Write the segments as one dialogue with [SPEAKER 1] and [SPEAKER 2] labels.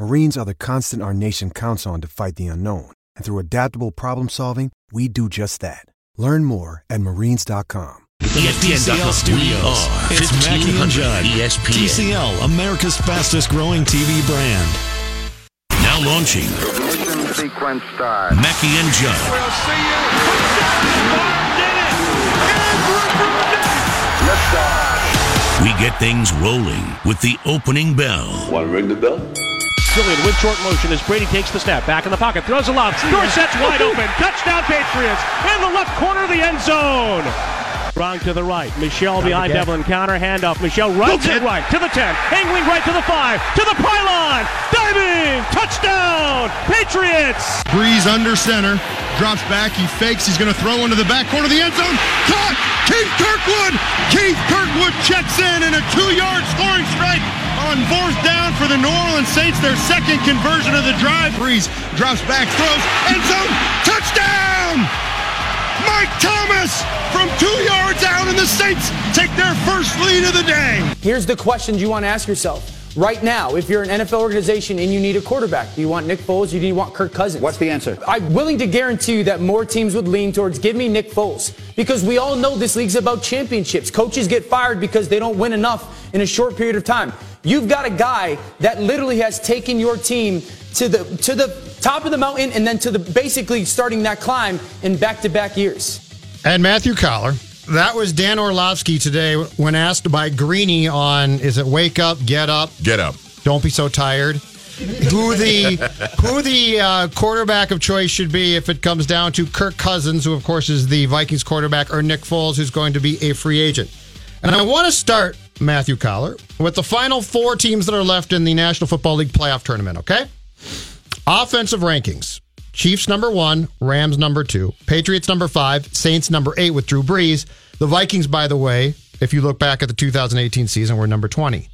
[SPEAKER 1] Marines are the constant our nation counts on to fight the unknown. And through adaptable problem solving, we do just that. Learn more at marines.com.
[SPEAKER 2] ESPN Studios. Are It's Mackey and Judd. ESPN. TCL, America's fastest growing TV brand. Now launching.
[SPEAKER 3] Ignition sequence start.
[SPEAKER 2] Mackey and Judd.
[SPEAKER 4] We'll see you. Touchdown! did it!
[SPEAKER 3] Liftoff.
[SPEAKER 2] We get things rolling with the opening bell.
[SPEAKER 5] Want to ring the bell?
[SPEAKER 6] With short motion as Brady takes the snap. Back in the pocket. Throws a lob. Dorsett's wide open. Touchdown Patriots. In the left corner of the end zone. Wrong to the right. Michel behind Develin. Counter handoff. Michel runs it right to the 10. Angling right to the 5. To the pylon. Diving. Touchdown. Patriots.
[SPEAKER 7] Brees under center. Drops back. He fakes. He's going to throw into the back corner of the end zone. Caught. Keith Kirkwood. Keith Kirkwood checks in in a two-yard scoring strike on fourth down for the New Orleans Saints. Their second conversion of the drive. Brees drops back, throws, end zone, touchdown! Mike Thomas from two yards out, and the Saints take their first lead of the day.
[SPEAKER 8] Here's the questions you want to ask yourself. Right now, if you're an NFL organization and you need a quarterback, do you want Nick Foles? Or do you want Kirk Cousins?
[SPEAKER 5] What's the answer?
[SPEAKER 8] I'm willing to guarantee you that more teams would lean towards give me Nick Foles because we all know this league's about championships. Coaches get fired because they don't win enough in a short period of time. You've got a guy that literally has taken your team to the to the top of the mountain and then to the basically starting that climb in back-to-back years.
[SPEAKER 7] And Matthew Coller. That was Dan Orlovsky today when asked by Greeny on is it wake up, get up,
[SPEAKER 9] Get up.
[SPEAKER 7] don't be so tired. who the who the uh, quarterback of choice should be if it comes down to Kirk Cousins, who of course is the Vikings quarterback, or Nick Foles, who's going to be a free agent. And I want to start Matthew Coller with the final four teams that are left in the National Football League playoff tournament. Okay, offensive rankings: Chiefs number one, Rams number two, Patriots number five, Saints number eight with Drew Brees. The Vikings, by the way, if you look back at the 2018 season, were number 20.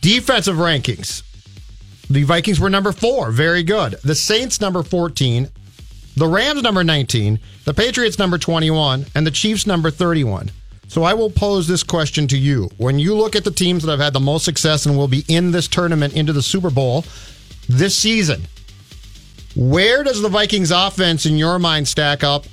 [SPEAKER 7] Defensive rankings: the Vikings were number four. Very good. The Saints, number 14. The Rams, number 19. The Patriots, number 21. And the Chiefs, number 31. So I will pose this question to you. When you look at the teams that have had the most success and will be in this tournament into the Super Bowl this season, where does the Vikings offense in your mind stack up?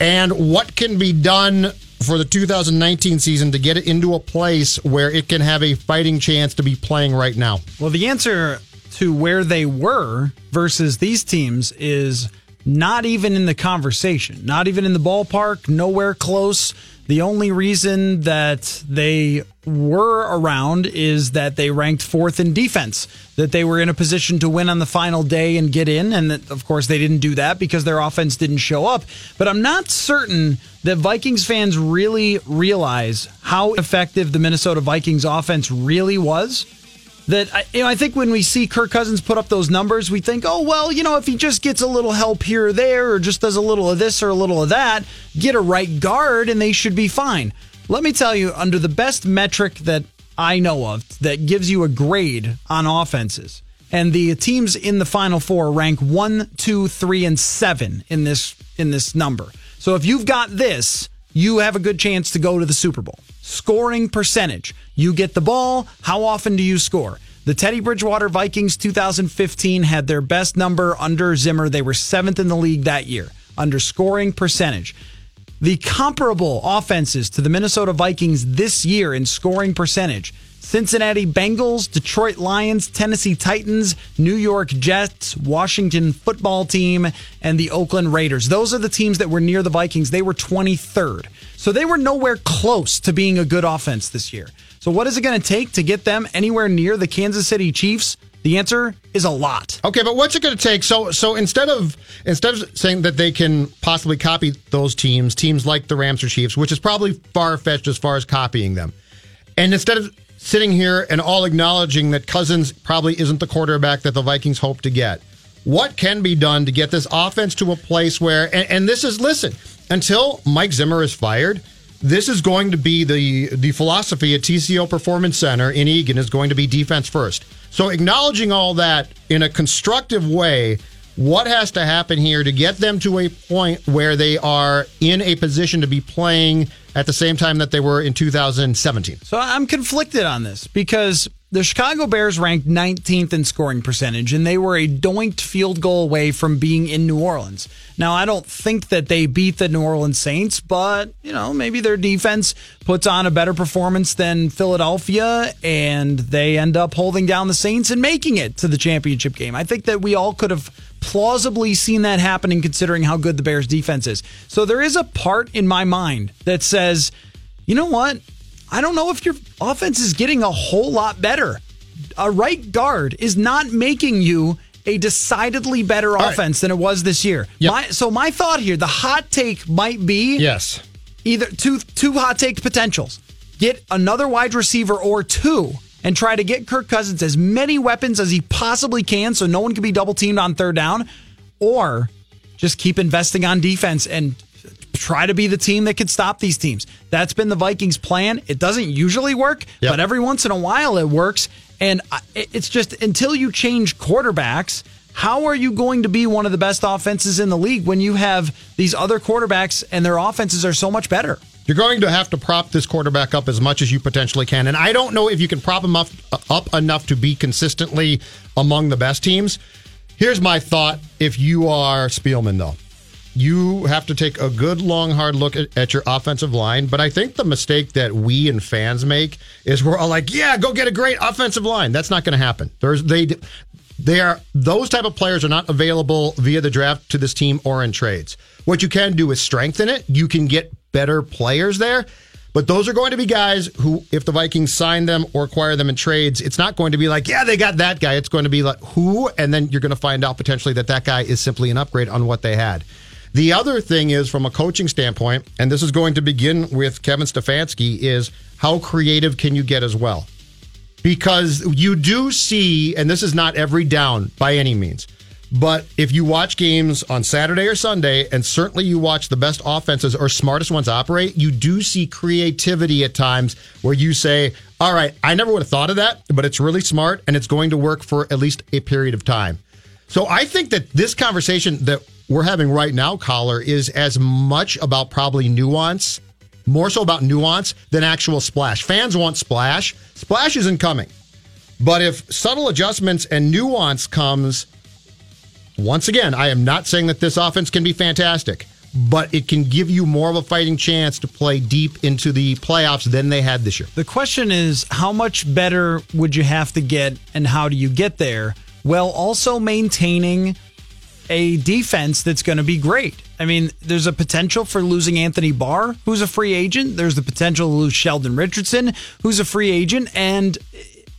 [SPEAKER 7] And what can be done for the 2019 season to get it into a place where it can have a fighting chance to be playing right now?
[SPEAKER 10] Well, the answer to where they were versus these teams is not even in the conversation, not even in the ballpark, nowhere close. The only reason that they were around is that they ranked fourth in defense, that they were in a position to win on the final day and get in. And that, of course, they didn't do that because their offense didn't show up. But I'm not certain that Vikings fans really realize how effective the Minnesota Vikings offense really was that I- you know I think when we see Kirk Cousins put up those numbers, we think, oh well, you know, if he just gets a little help here or there, or just does a little of this or a little of that, get a right guard, and they should be fine. Let me tell you, under the best metric that I know of that gives you a grade on offenses, and the teams in the Final Four rank one, two, three, and seven in this in this number. So if you've got this, you have a good chance to go to the Super Bowl. Scoring percentage. You get the ball. How often do you score? The Teddy Bridgewater Vikings 2015 had their best number under Zimmer. They were seventh in the league that year under scoring percentage. The comparable offenses to the Minnesota Vikings this year in scoring percentage Cincinnati Bengals, Detroit Lions, Tennessee Titans, New York Jets, Washington football team, and the Oakland Raiders. Those are the teams that were near the Vikings. They were 23rd. So they were nowhere close to being a good offense this year. So what is it going to take to get them anywhere near the Kansas City Chiefs? The answer is a lot.
[SPEAKER 7] Okay, but what's it going to take? So, so instead of instead of saying that they can possibly copy those teams, teams like the Rams or Chiefs, which is probably far fetched as far as copying them, and instead of sitting here and all acknowledging that Cousins probably isn't the quarterback that the Vikings hope to get. What can be done to get this offense to a place where, and, and this is, listen, until Mike Zimmer is fired, this is going to be the the philosophy at TCO Performance Center in Eagan is going to be defense first. So acknowledging all that in a constructive way, what has to happen here to get them to a point where they are in a position to be playing at the same time that they were in 2017?
[SPEAKER 10] So I'm conflicted on this because the Chicago Bears ranked 19th in scoring percentage, and they were a doinked field goal away from being in New Orleans. Now, I don't think that they beat the New Orleans Saints, but, you know, maybe their defense puts on a better performance than Philadelphia, and they end up holding down the Saints and making it to the championship game. I think that we all could have plausibly seen that happening considering how good the Bears defense is. So there is a part in my mind that says, you know what? I don't know if your offense is getting a whole lot better. A right guard is not making you a decidedly better
[SPEAKER 7] All
[SPEAKER 10] offense
[SPEAKER 7] right.
[SPEAKER 10] than it was this year.
[SPEAKER 7] Yep.
[SPEAKER 10] My, so my thought here, the hot take might be
[SPEAKER 7] Yes.
[SPEAKER 10] either two two hot take potentials. Get another wide receiver or two and try to get Kirk Cousins as many weapons as he possibly can so no one can be double teamed on third down or just keep investing on defense and try to be the team that can stop these teams. That's been the Vikings plan. It doesn't usually work,
[SPEAKER 7] Yep.
[SPEAKER 10] but every once in a while it works and it's just until you change quarterbacks how are you going to be one of the best offenses in the league when you have these other quarterbacks and their offenses are so much better?
[SPEAKER 7] You're going to have to prop this quarterback up as much as you potentially can. And I don't know if you can prop him up, up enough to be consistently among the best teams. Here's my thought if you are Spielman, though. You have to take a good, long, hard look at, at your offensive line. But I think the mistake that we and fans make is we're all like, yeah, go get a great offensive line. That's not going to happen. There's they they are those type of players are not available via the draft to this team or in trades. What you can do is strengthen it. You can get better players there. But those are going to be guys who, if the Vikings sign them or acquire them in trades, it's not going to be like, yeah, they got that guy. It's going to be like, who? And then you're going to find out potentially that that guy is simply an upgrade on what they had. The other thing is, from a coaching standpoint, and this is going to begin with Kevin Stefanski, is how creative can you get as well? Because you do see, and this is not every down by any means, but if you watch games on Saturday or Sunday, and certainly you watch the best offenses or smartest ones operate, you do see creativity at times where you say, All right, I never would have thought of that, but it's really smart and it's going to work for at least a period of time. So I think that this conversation that we're having right now, Coller, is as much about probably nuance more so about nuance than actual splash. Fans want splash. Splash isn't coming. But if subtle adjustments and nuance comes, once again, I am not saying that this offense can be fantastic, but it can give you more of a fighting chance to play deep into the playoffs than they had this year.
[SPEAKER 10] The question is how much better would you have to get and how do you get there while also maintaining a defense that's going to be great? I mean, there's a potential for losing Anthony Barr, who's a free agent. There's the potential to lose Sheldon Richardson, who's a free agent. And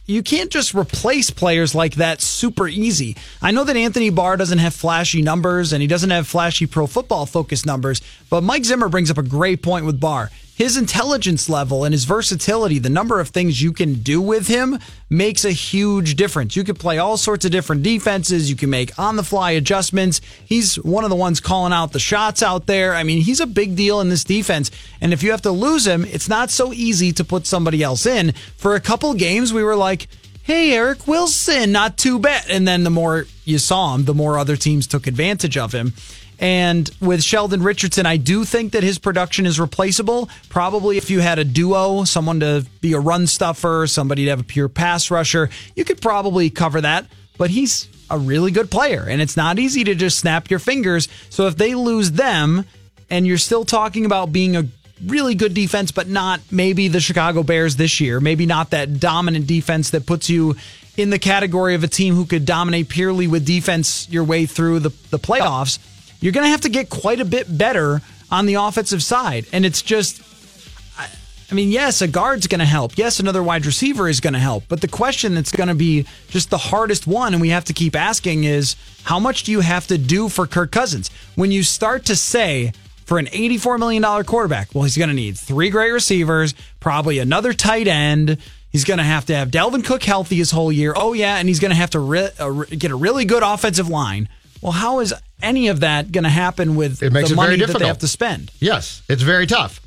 [SPEAKER 10] you can't just replace players like that super easy. I know that Anthony Barr doesn't have flashy numbers and he doesn't have flashy pro football focused numbers, but Mike Zimmer brings up a great point with Barr. His intelligence level and his versatility, the number of things you can do with him makes a huge difference. You can play all sorts of different defenses, you can make on the fly adjustments. He's one of the ones calling out the shots out there. I mean, he's a big deal in this defense. And if you have to lose him, it's not so easy to put somebody else in. For a couple games, we were like, hey, Eric Wilson, not too bad. And then the more you saw him, the more other teams took advantage of him. And with Sheldon Richardson, I do think that his production is replaceable. Probably if you had a duo, someone to be a run stuffer, somebody to have a pure pass rusher, you could probably cover that. But he's a really good player, and it's not easy to just snap your fingers. So if they lose them, and you're still talking about being a really good defense, but not maybe the Chicago Bears this year. Maybe not that dominant defense that puts you in the category of a team who could dominate purely with defense your way through the, the playoffs. You're going to have to get quite a bit better on the offensive side. And it's just, I mean, yes, a guard's going to help. Yes, another wide receiver is going to help. But the question that's going to be just the hardest one, and we have to keep asking, is how much do you have to do for Kirk Cousins? When you start to say, for an $84 million quarterback, well, he's going to need three great receivers, probably another tight end. He's going to have to have Dalvin Cook healthy his whole year. Oh, yeah, and he's going to have to re- uh, get a really good offensive line. Well, how is any of that going to happen with
[SPEAKER 7] It makes
[SPEAKER 10] the
[SPEAKER 7] it
[SPEAKER 10] money
[SPEAKER 7] very
[SPEAKER 10] that
[SPEAKER 7] difficult.
[SPEAKER 10] they have to spend?
[SPEAKER 7] Yes, it's very tough.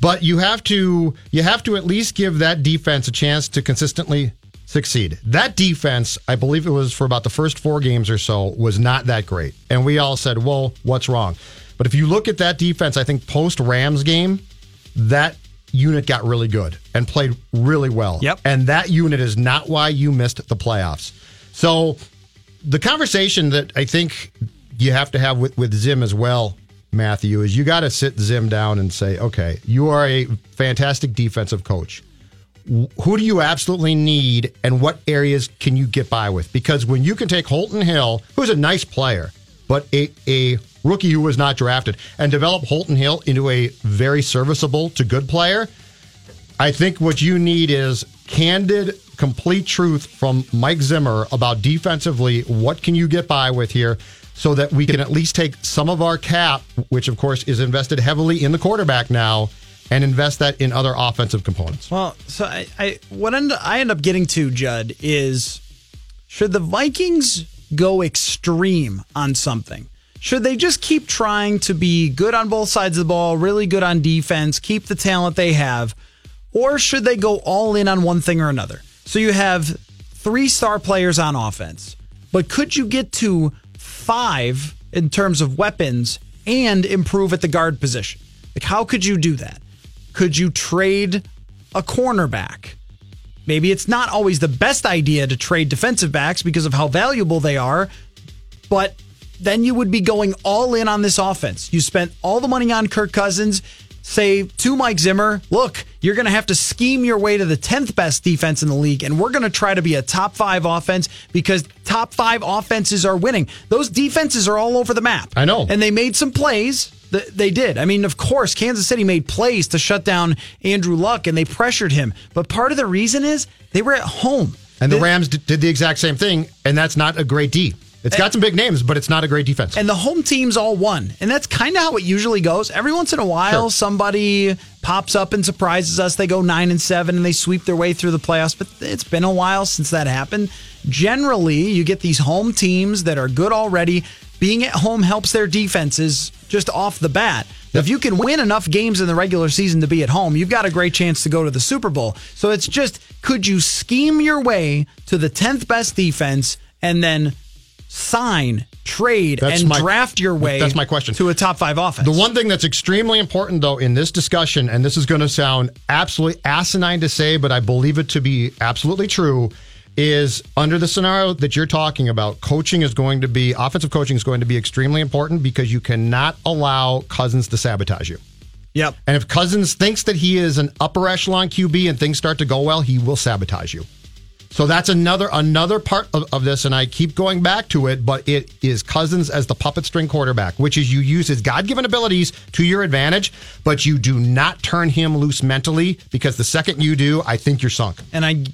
[SPEAKER 7] But you have to you have to at least give that defense a chance to consistently succeed. That defense, I believe it was for about the first 4 games or so, was not that great. And we all said, "Well, what's wrong?" But if you look at that defense, I think post Rams game, that unit got really good and played really well.
[SPEAKER 10] Yep.
[SPEAKER 7] And that unit is not why you missed the playoffs. So the conversation that I think you have to have with, with Zim as well, Matthew, is you got to sit Zim down and say, okay, you are a fantastic defensive coach. Who do you absolutely need and what areas can you get by with? Because when you can take Holton Hill, who's a nice player, but a, a rookie who was not drafted, and develop Holton Hill into a very serviceable to good player, I think what you need is candid, complete truth from Mike Zimmer about defensively what can you get by with here so that we can at least take some of our cap, which of course is invested heavily in the quarterback now, and invest that in other offensive components.
[SPEAKER 10] Well, so I, I what end, I end up getting to, Judd, is should the Vikings go extreme on something? Should they just keep trying to be good on both sides of the ball, really good on defense, keep the talent they have, or should they go all in on one thing or another? So you have three star players on offense, but could you get to five in terms of weapons and improve at the guard position? Like, how could you do that? Could you trade a cornerback? Maybe it's not always the best idea to trade defensive backs because of how valuable they are, but then you would be going all in on this offense. You spent all the money on Kirk Cousins. Say to Mike Zimmer, look, you're going to have to scheme your way to the 10th best defense in the league, and we're going to try to be a top five offense because top five offenses are winning. Those defenses are all over the map.
[SPEAKER 7] I know.
[SPEAKER 10] And they made some plays. They did. I mean, of course, Kansas City made plays to shut down Andrew Luck and they pressured him. But part of the reason is they were at home.
[SPEAKER 7] And the
[SPEAKER 10] They-
[SPEAKER 7] Rams did the exact same thing, and that's not a great D. It's got some big names, but it's not a great defense.
[SPEAKER 10] And the home teams all won. And that's kind of how it usually goes. Every once in a while,
[SPEAKER 7] Sure.
[SPEAKER 10] somebody pops up and surprises us. They go nine and seven and they sweep their way through the playoffs. But it's been a while since that happened. Generally, you get these home teams that are good already. Being at home helps their defenses just off the bat. If you can win enough games in the regular season to be at home, you've got a great chance to go to the Super Bowl. So it's just could you scheme your way to the 10th best defense and then sign, trade,
[SPEAKER 7] That's
[SPEAKER 10] and
[SPEAKER 7] my-
[SPEAKER 10] draft your way
[SPEAKER 7] that's my question.
[SPEAKER 10] to a top five offense?
[SPEAKER 7] The one thing that's extremely important, though, in this discussion, and this is going to sound absolutely asinine to say, but I believe it to be absolutely true, is under the scenario that you're talking about, coaching is going to be, offensive coaching is going to be extremely important because you cannot allow Cousins to sabotage you.
[SPEAKER 10] Yep.
[SPEAKER 7] And if Cousins thinks that he is an upper echelon QB and things start to go well, he will sabotage you. So that's another another part of, of this, and I keep going back to it, but it is Cousins as the puppet string quarterback, which is you use his God given abilities to your advantage, but you do not turn him loose mentally because the second you do, I think you're sunk.
[SPEAKER 10] And I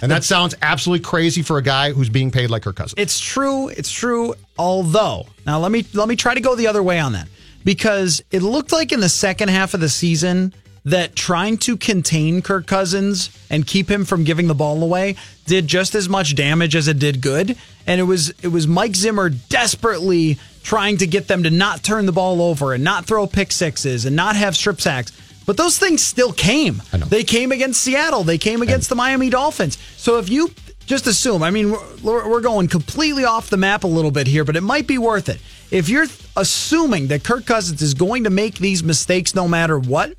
[SPEAKER 7] And that sounds absolutely crazy for a guy who's being paid like her cousin.
[SPEAKER 10] It's true. It's true. Although, now let me let me try to go the other way on that because it looked like in the second half of the season that trying to contain Kirk Cousins and keep him from giving the ball away did just as much damage as it did good. And it was it was Mike Zimmer desperately trying to get them to not turn the ball over and not throw pick sixes and not have strip sacks. But those things still came. They came against Seattle. They came against the Miami Dolphins. So if you just assume, I mean, we're, we're going completely off the map a little bit here, but it might be worth it. If you're assuming that Kirk Cousins is going to make these mistakes no matter what,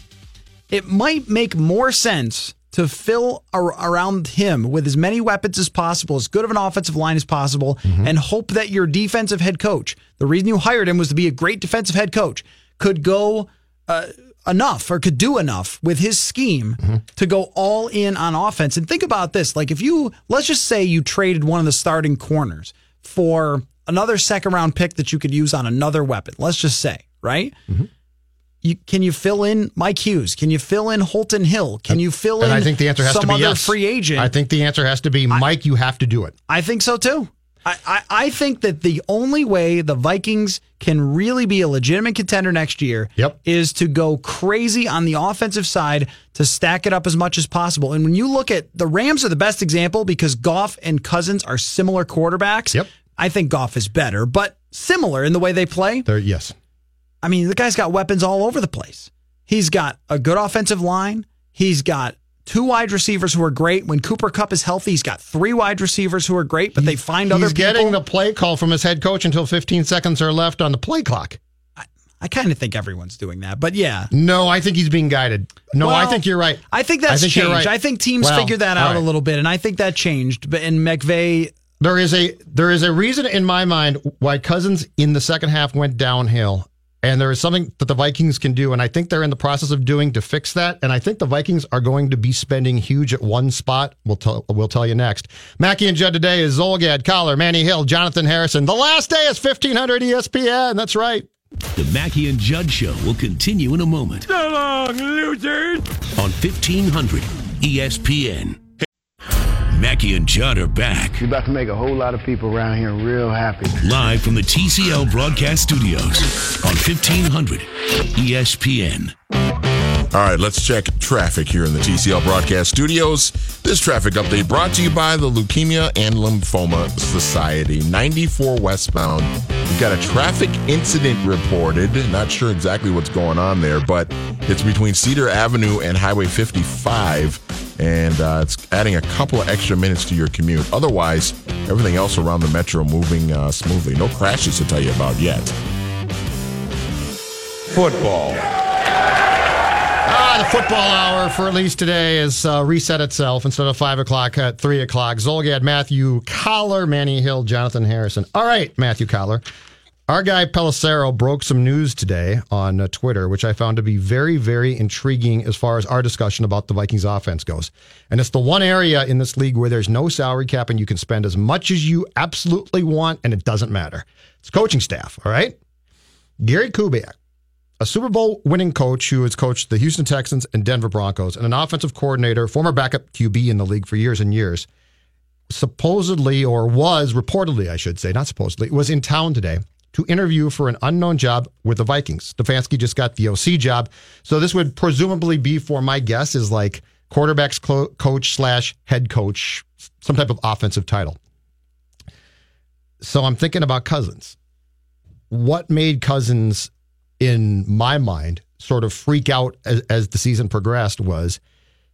[SPEAKER 10] it might make more sense to fill ar- around him with as many weapons as possible, as good of an offensive line as possible, and hope that your defensive head coach, the reason you hired him was to be a great defensive head coach, could go uh, enough or could do enough with his scheme
[SPEAKER 7] Mm-hmm.
[SPEAKER 10] to go all in on offense. And think about this: like if you let's just say you traded one of the starting corners for another second round pick that you could use on another weapon. Let's just say, right?
[SPEAKER 7] Mm-hmm.
[SPEAKER 10] You, can you fill in Mike Hughes? Can you fill in Holton Hill? Can you fill
[SPEAKER 7] And
[SPEAKER 10] in
[SPEAKER 7] I think the answer has
[SPEAKER 10] some
[SPEAKER 7] to be
[SPEAKER 10] other
[SPEAKER 7] yes.
[SPEAKER 10] free agent?
[SPEAKER 7] I think the answer has to be Mike. You have to do it.
[SPEAKER 10] I think so too. I, I, I think that the only way the Vikings can really be a legitimate contender next year
[SPEAKER 7] Yep.
[SPEAKER 10] is to go crazy on the offensive side to stack it up as much as possible. And when you look at the Rams are the best example because Goff and Cousins are similar quarterbacks.
[SPEAKER 7] Yep.
[SPEAKER 10] I think Goff is better, but similar in the way they play.
[SPEAKER 7] There, yes.
[SPEAKER 10] I mean, the guy's got weapons all over the place. He's got a good offensive line. He's got two wide receivers who are great. When Cooper Kupp is healthy, he's got three wide receivers who are great, but they find other
[SPEAKER 7] He's getting the play call from his head coach until 15 seconds are left on the play clock.
[SPEAKER 10] I kind of think everyone's doing that, but yeah.
[SPEAKER 7] No, I think he's being guided. No, I think you're right.
[SPEAKER 10] I think that's
[SPEAKER 7] I think
[SPEAKER 10] changed.
[SPEAKER 7] right.
[SPEAKER 10] I think teams
[SPEAKER 7] Well,
[SPEAKER 10] figured that out a little bit, and I think that changed. But in McVay,
[SPEAKER 7] There is a there is a reason in my mind why Cousins in the second half went downhill. And there is something that the Vikings can do, and I think they're in the process of doing to fix that. And I think the Vikings are going to be spending huge at one spot. We'll tell we'll tell you next. Mackey and Judd today is Zulgad, Coller, Manny Hill, Jonathan Harrison. The last day is fifteen hundred ESPN. That's right.
[SPEAKER 2] The Mackey and Judd Show will continue in a moment.
[SPEAKER 4] So long, losers!
[SPEAKER 2] On 1500 ESPN. Mackey and Judd are back.
[SPEAKER 5] You're about to make a whole lot of people around here real happy.
[SPEAKER 2] Live from the TCL broadcast studios on 1500 ESPN.
[SPEAKER 9] All right, let's check traffic here in the TCL broadcast studios. This traffic update brought to you by the Leukemia and Lymphoma Society. 94 westbound. We've got a traffic incident reported. Not sure exactly what's going on there, but it's between Cedar Avenue and Highway 55, and uh, it's adding a couple of extra minutes to your commute. Otherwise, everything else around the metro moving uh, smoothly. No crashes to tell you about yet.
[SPEAKER 7] Football. Ah, the football hour for at least today has uh, reset itself instead of 5 o'clock at 3 o'clock. Zulgad, Matthew Coller, Manny Hill, Jonathan Harrison. All right, Matthew Coller. Our guy Pelissero broke some news today on uh, Twitter, which I found to be very, very intriguing as far as our discussion about the Vikings offense goes. And it's the one area in this league where there's no salary cap and you can spend as much as you absolutely want and it doesn't matter. It's coaching staff, all right? Gary Kubiak, a Super Bowl winning coach who has coached the Houston Texans and Denver Broncos, and an offensive coordinator, former backup QB in the league for years and years, supposedly, or was reportedly, I should say, not supposedly, was in town today to interview for an unknown job with the Vikings. Stefanski just got the OC job. So this would presumably be, for my guess, is like quarterbacks clo- coach slash head coach, some type of offensive title. So I'm thinking about Cousins. What made Cousins, in my mind, sort of freak out as, as the season progressed was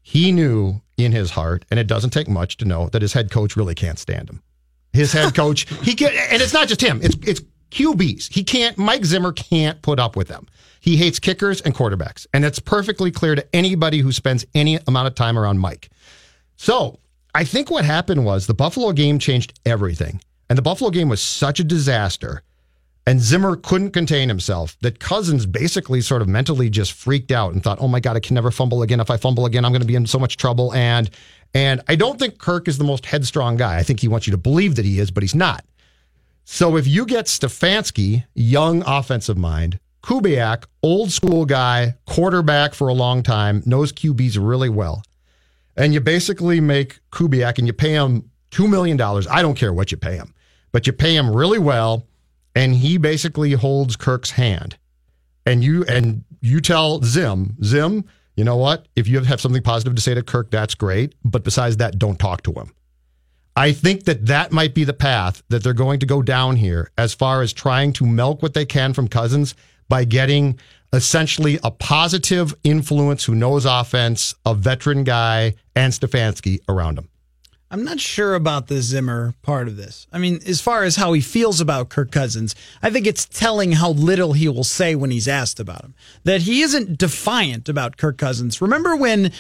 [SPEAKER 7] he knew in his heart, and it doesn't take much to know that his head coach really can't stand him. His head coach, he can, and it's not just him. It's it's QBs. He can't. Mike Zimmer can't put up with them. He hates kickers and quarterbacks, and it's perfectly clear to anybody who spends any amount of time around Mike. So I think what happened was the Buffalo game changed everything, and the Buffalo game was such a disaster. And Zimmer couldn't contain himself that Cousins basically sort of mentally just freaked out and thought, "Oh my god, I can never fumble again. If I fumble again, I'm going to be in so much trouble." And and I don't think Kirk is the most headstrong guy. I think he wants you to believe that he is, but he's not. So if you get Stefanski, young offensive mind, Kubiak, old school guy, quarterback for a long time, knows QBs really well, and you basically make Kubiak and you pay him $2 million. I don't care what you pay him, but you pay him really well, and he basically holds Kirk's hand. And you and you tell Zim, Zim, you know what? If you have something positive to say to Kirk, that's great. But besides that, don't talk to him. I think that that might be the path that they're going to go down here as far as trying to milk what they can from Cousins by getting essentially a positive influence who knows offense, a veteran guy, and Stefanski around him.
[SPEAKER 10] I'm not sure about the Zimmer part of this. I mean, as far as how he feels about Kirk Cousins, I think it's telling how little he will say when he's asked about him. That he isn't defiant about Kirk Cousins. Remember when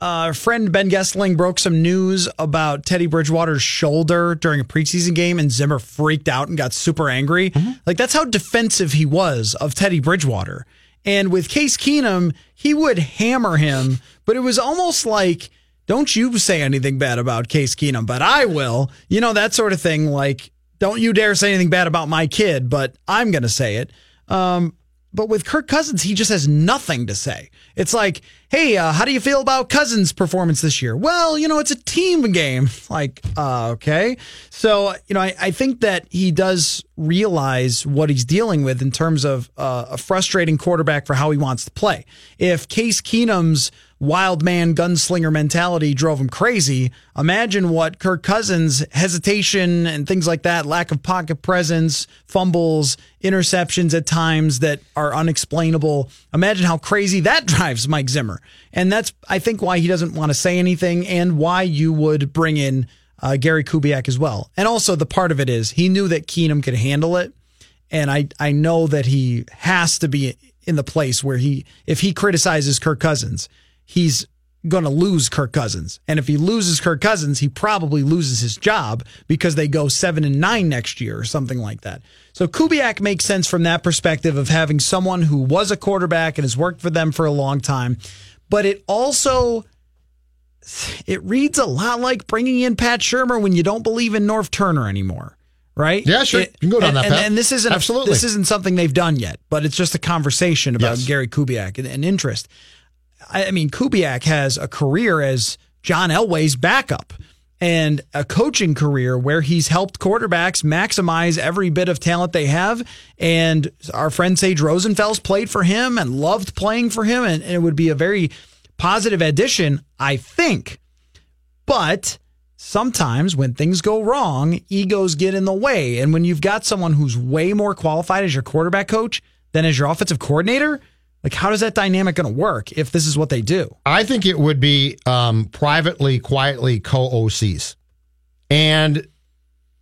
[SPEAKER 10] our friend Ben Goessling broke some news about Teddy Bridgewater's shoulder during a preseason game and Zimmer freaked out and got super angry? Like, that's how defensive he was of Teddy Bridgewater. And with Case Keenum, he would hammer him, but it was almost like, don't you say anything bad about Case Keenum, but I will. You know, that sort of thing. Like, don't you dare say anything bad about my kid, but I'm going to say it. Um, but with Kirk Cousins, he just has nothing to say. It's like, hey, uh, how do you feel about Cousins' performance this year? Well, you know, it's a team game. Like, uh, okay. So, you know, I, I, think that he does realize what he's dealing with in terms of uh, a frustrating quarterback for how he wants to play. If Case Keenum's wild man gunslinger mentality drove him crazy. Imagine what Kirk Cousins' hesitation and things like that, lack of pocket presence, fumbles, interceptions at times that are unexplainable. Imagine how crazy that drives Mike Zimmer. And that's, I think, why he doesn't want to say anything and why you would bring in uh, Gary Kubiak as well. And also, the part of it is he knew that Keenum could handle it. And I, I know that he has to be in the place where he, if he criticizes Kirk Cousins, he's going to lose Kirk Cousins. And if he loses Kirk Cousins, he probably loses his job because they go seven and nine next year or something like that. So Kubiak makes sense from that perspective of having someone who was a quarterback and has worked for them for a long time. But it also it reads a lot like bringing in Pat Shurmur when you don't believe in Norv Turner anymore. Right?
[SPEAKER 7] Yeah, sure.
[SPEAKER 10] It,
[SPEAKER 7] you can go down
[SPEAKER 10] and,
[SPEAKER 7] that path.
[SPEAKER 10] And, and, this isn't
[SPEAKER 7] absolutely
[SPEAKER 10] this isn't something they've done yet, but it's just a conversation about
[SPEAKER 7] Yes.
[SPEAKER 10] Gary Kubiak and, and interest. I mean, Kubiak has a career as John Elway's backup and a coaching career where he's helped quarterbacks maximize every bit of talent they have. And our friend Sage Rosenfels played for him and loved playing for him. And, and it would be a very positive addition, I think. But sometimes when things go wrong, egos get in the way. And when you've got someone who's way more qualified as your quarterback coach than as your offensive coordinator, like how does that dynamic going to work if this is what they do?
[SPEAKER 7] I think it would be um, privately, quietly co OCs. And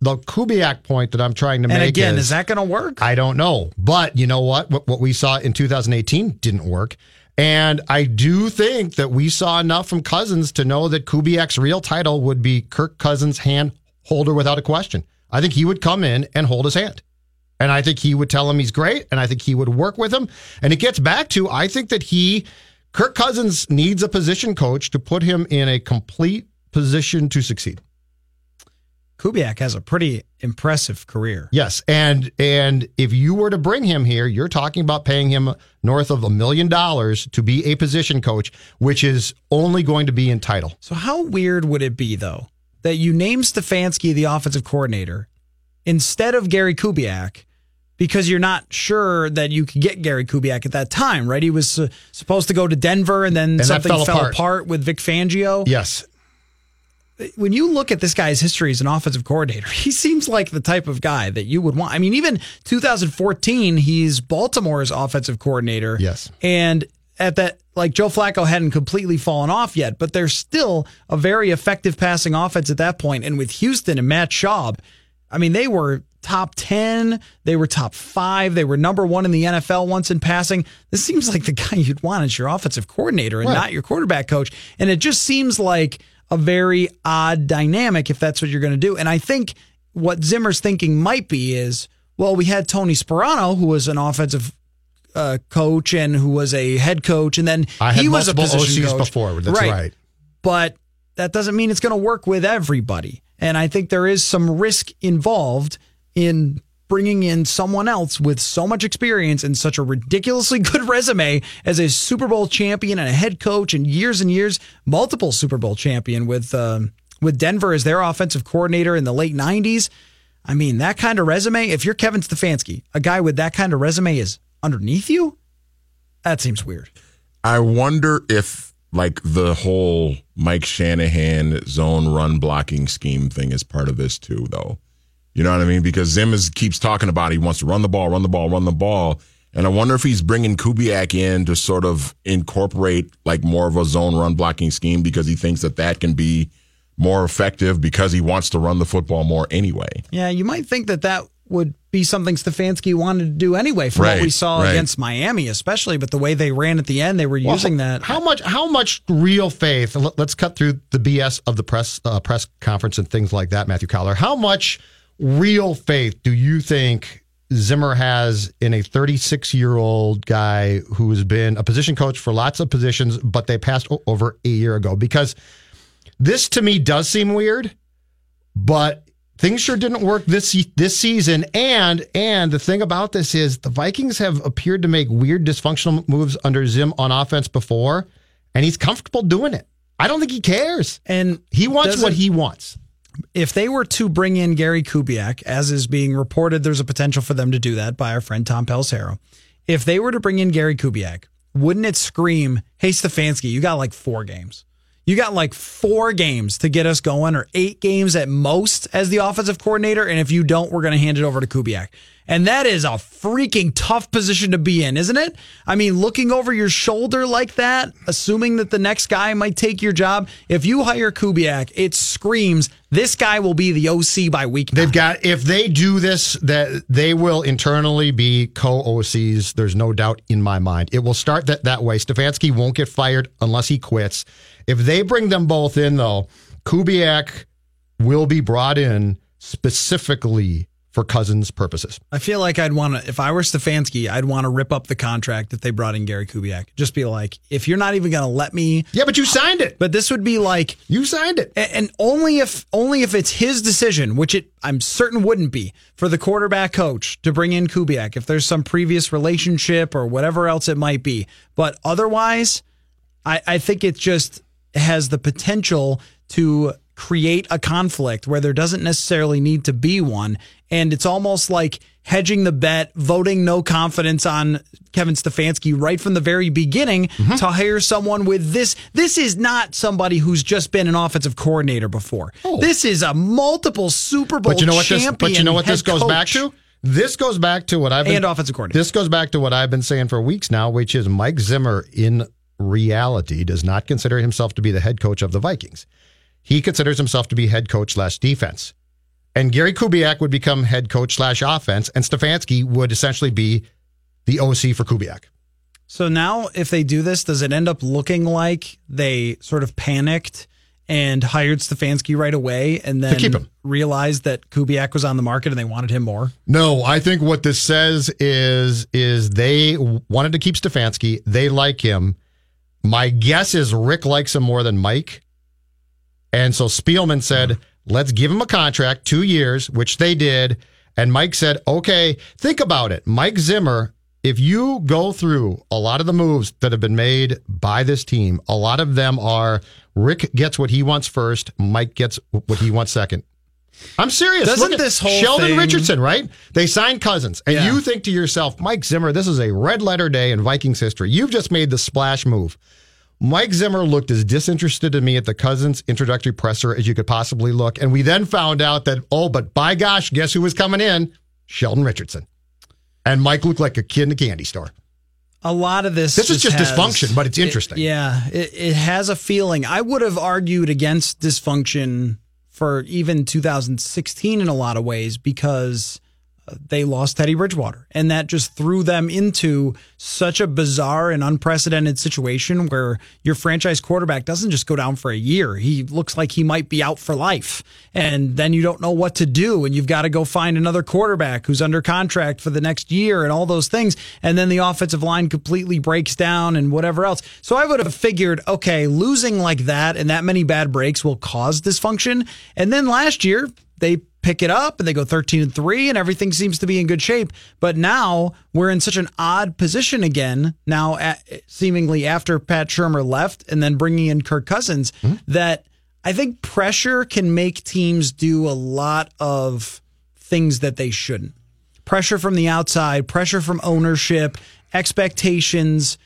[SPEAKER 7] the Kubiak point that I'm trying to
[SPEAKER 10] And
[SPEAKER 7] make
[SPEAKER 10] again,
[SPEAKER 7] is,
[SPEAKER 10] is that going to work?
[SPEAKER 7] I don't know. But you know what? what? What we saw in 2018 didn't work. And I do think that we saw enough from Cousins to know that Kubiak's real title would be Kirk Cousins' hand holder without a question. I think he would come in and hold his hand. And I think he would tell him he's great. And I think he would work with him. And it gets back to I think that he, Kirk Cousins, needs a position coach to put him in a complete position to succeed.
[SPEAKER 10] Kubiak has a pretty impressive career.
[SPEAKER 7] Yes, and and if you were to bring him here, you're talking about paying him north of a million dollars to be a position coach, which is only going to be in title.
[SPEAKER 10] So how weird would it be though that you name Stefanski the offensive coordinator instead of Gary Kubiak because you're not sure that you could get Gary Kubiak at that time, right? He was uh, supposed to go to Denver and then
[SPEAKER 7] And
[SPEAKER 10] something
[SPEAKER 7] fell
[SPEAKER 10] fell,
[SPEAKER 7] apart.
[SPEAKER 10] apart. with Vic Fangio.
[SPEAKER 7] Yes,
[SPEAKER 10] When you look at this guy's history as an offensive coordinator, he seems like the type of guy that you would want. I mean, even 2014, he's Baltimore's offensive coordinator.
[SPEAKER 7] Yes.
[SPEAKER 10] And at that, like Joe Flacco hadn't completely fallen off yet, but there's still a very effective passing offense at that point. And with Houston and Matt Schaub, I mean, they were top 10, they were top five, they were number one in the NFL once in passing. This seems like the guy you'd want as your offensive coordinator and
[SPEAKER 7] Right.
[SPEAKER 10] not your quarterback coach. And it just seems like a very odd dynamic if that's what you're going to do. And I think what Zimmer's thinking might be is, well, we had Tony Sparano, who was an offensive uh, coach and who was a head coach, and then
[SPEAKER 7] I
[SPEAKER 10] he was a position
[SPEAKER 7] OCs
[SPEAKER 10] coach.
[SPEAKER 7] before. That's right.
[SPEAKER 10] But that doesn't mean it's going to work with everybody. And I think there is some risk involved in bringing in someone else with so much experience and such a ridiculously good resume as a Super Bowl champion and a head coach and years and years, multiple Super Bowl champion with um, with Denver as their offensive coordinator in the late '90s. I mean, that kind of resume. If you're Kevin Stefanski, a guy with that kind of resume is underneath you. That seems weird.
[SPEAKER 9] I wonder if like the whole Mike Shanahan zone run blocking scheme thing is part of this too, though. You know what I mean? Because Zim is, keeps talking about he wants to run the ball, run the ball, run the ball. And I wonder if he's bringing Kubiak in to sort of incorporate like more of a zone run blocking scheme because he thinks that that can be more effective because he wants to run the football more anyway.
[SPEAKER 10] Yeah, you might think that that would be something Stefanski wanted to do anyway from what we saw
[SPEAKER 9] right.
[SPEAKER 10] against Miami, especially. But the way they ran at the end, they were
[SPEAKER 7] Well,
[SPEAKER 10] using that.
[SPEAKER 7] How much? How much real faith? let- Let's cut through the BS of the press uh, press conference and things like that, Matthew Coller. How much real faith do you think Zimmer has in a 36 year old guy who's been a position coach for lots of positions, but they passed over a year ago? Because this to me does seem weird, but things sure didn't work this this season. And and the thing about this is the Vikings have appeared to make weird dysfunctional moves under Zim on offense before, and he's comfortable doing it. I don't think he cares,
[SPEAKER 10] and
[SPEAKER 7] he wants what he wants.
[SPEAKER 10] if they were to bring in Gary Kubiak, as is being reported, there's a potential for them to do that by our friend Tom Pelissero. If they were to bring in Gary Kubiak, wouldn't it scream, "Hey Stefanski, you got like four games. You got like four games to get us going, or eight games at most as the offensive coordinator. And if you don't, we're going to hand it over to Kubiak." And that is a freaking tough position to be in, isn't it? I mean, looking over your shoulder like that, assuming that the next guy might take your job. If you hire Kubiak, it screams this guy will be the OC by week.
[SPEAKER 7] They've got if they do this, that they will internally be co OCs. There's no doubt in my mind. It will start that that way. Stefanski won't get fired unless he quits. If they bring them both in, though, Kubiak will be brought in specifically for Cousins' purposes.
[SPEAKER 10] I feel like I'd want to, if I were Stefanski, I'd want to rip up the contract that they brought in Gary Kubiak. Just be like, if you're not even going to let me.
[SPEAKER 7] Yeah, but you signed it.
[SPEAKER 10] But this would be like.
[SPEAKER 7] You signed it.
[SPEAKER 10] And, and only if, only if it's his decision, which it, I'm certain wouldn't be for the quarterback coach to bring in Kubiak if there's some previous relationship or whatever else it might be. But otherwise, I, I think it's just has the potential to create a conflict where there doesn't necessarily need to be one. And it's almost like hedging the bet, voting no confidence on Kevin Stefanski right from the very beginning
[SPEAKER 7] Mm-hmm.
[SPEAKER 10] to hire someone with this. This is not somebody who's just been an offensive coordinator before. This is a multiple Super Bowl
[SPEAKER 7] Oh. But you know what this?
[SPEAKER 10] champion.
[SPEAKER 7] But you know what this goes back to? This goes back to what I've been
[SPEAKER 10] And offensive coordinator.
[SPEAKER 7] This goes back to what I've been saying for weeks now, which is Mike Zimmer in reality does not consider himself to be the head coach of the Vikings. He considers himself to be head coach slash defense. And Gary Kubiak would become head coach slash offense, and Stefanski would essentially be the OC for Kubiak.
[SPEAKER 10] So now, if they do this, does it end up looking like they sort of panicked and hired Stefanski right away and then
[SPEAKER 7] keep him.
[SPEAKER 10] realized that Kubiak was on the market and they wanted him more?
[SPEAKER 7] No, I think what this says is is they wanted to keep Stefanski. They like him. My guess is Rick likes him more than Mike. And so Spielman said, let's give him a contract, two years, which they did. And Mike said, okay, think about it. Mike Zimmer, if you go through a lot of the moves that have been made by this team, a lot of them are Rick gets what he wants first, Mike gets what he wants second. I'm serious.
[SPEAKER 10] Doesn't
[SPEAKER 7] Look
[SPEAKER 10] this whole
[SPEAKER 7] Sheldon
[SPEAKER 10] thing-
[SPEAKER 7] Richardson, right? They signed Cousins, and
[SPEAKER 10] Yeah.
[SPEAKER 7] you think to yourself, Mike Zimmer, this is a red letter day in Vikings history. You've just made the splash move. Mike Zimmer looked as disinterested to me at the Cousins introductory presser as you could possibly look, and we then found out that oh, but by gosh, guess who was coming in? Sheldon Richardson, and Mike looked like a kid in a candy store.
[SPEAKER 10] A lot of this.
[SPEAKER 7] This is just
[SPEAKER 10] has-
[SPEAKER 7] dysfunction, but it's
[SPEAKER 10] it-
[SPEAKER 7] interesting.
[SPEAKER 10] yeah, it, it has a feeling. I would have argued against dysfunction for even 2016 in a lot of ways because they lost Teddy Bridgewater. And that just threw them into such a bizarre and unprecedented situation where your franchise quarterback doesn't just go down for a year. He looks like he might be out for life. And then you don't know what to do. And you've got to go find another quarterback who's under contract for the next year and all those things. And then the offensive line completely breaks down and whatever else. So I would have figured, okay, losing like that and that many bad breaks will cause dysfunction. And then last year, they pick it up and they go 13 and 3 and everything seems to be in good shape. But now we're in such an odd position again now at, seemingly after Pat Shurmur left and then bringing in Kirk Cousins hmm? that I think pressure can make teams do a lot of things that they shouldn't. Pressure from the outside pressure from ownership expectations.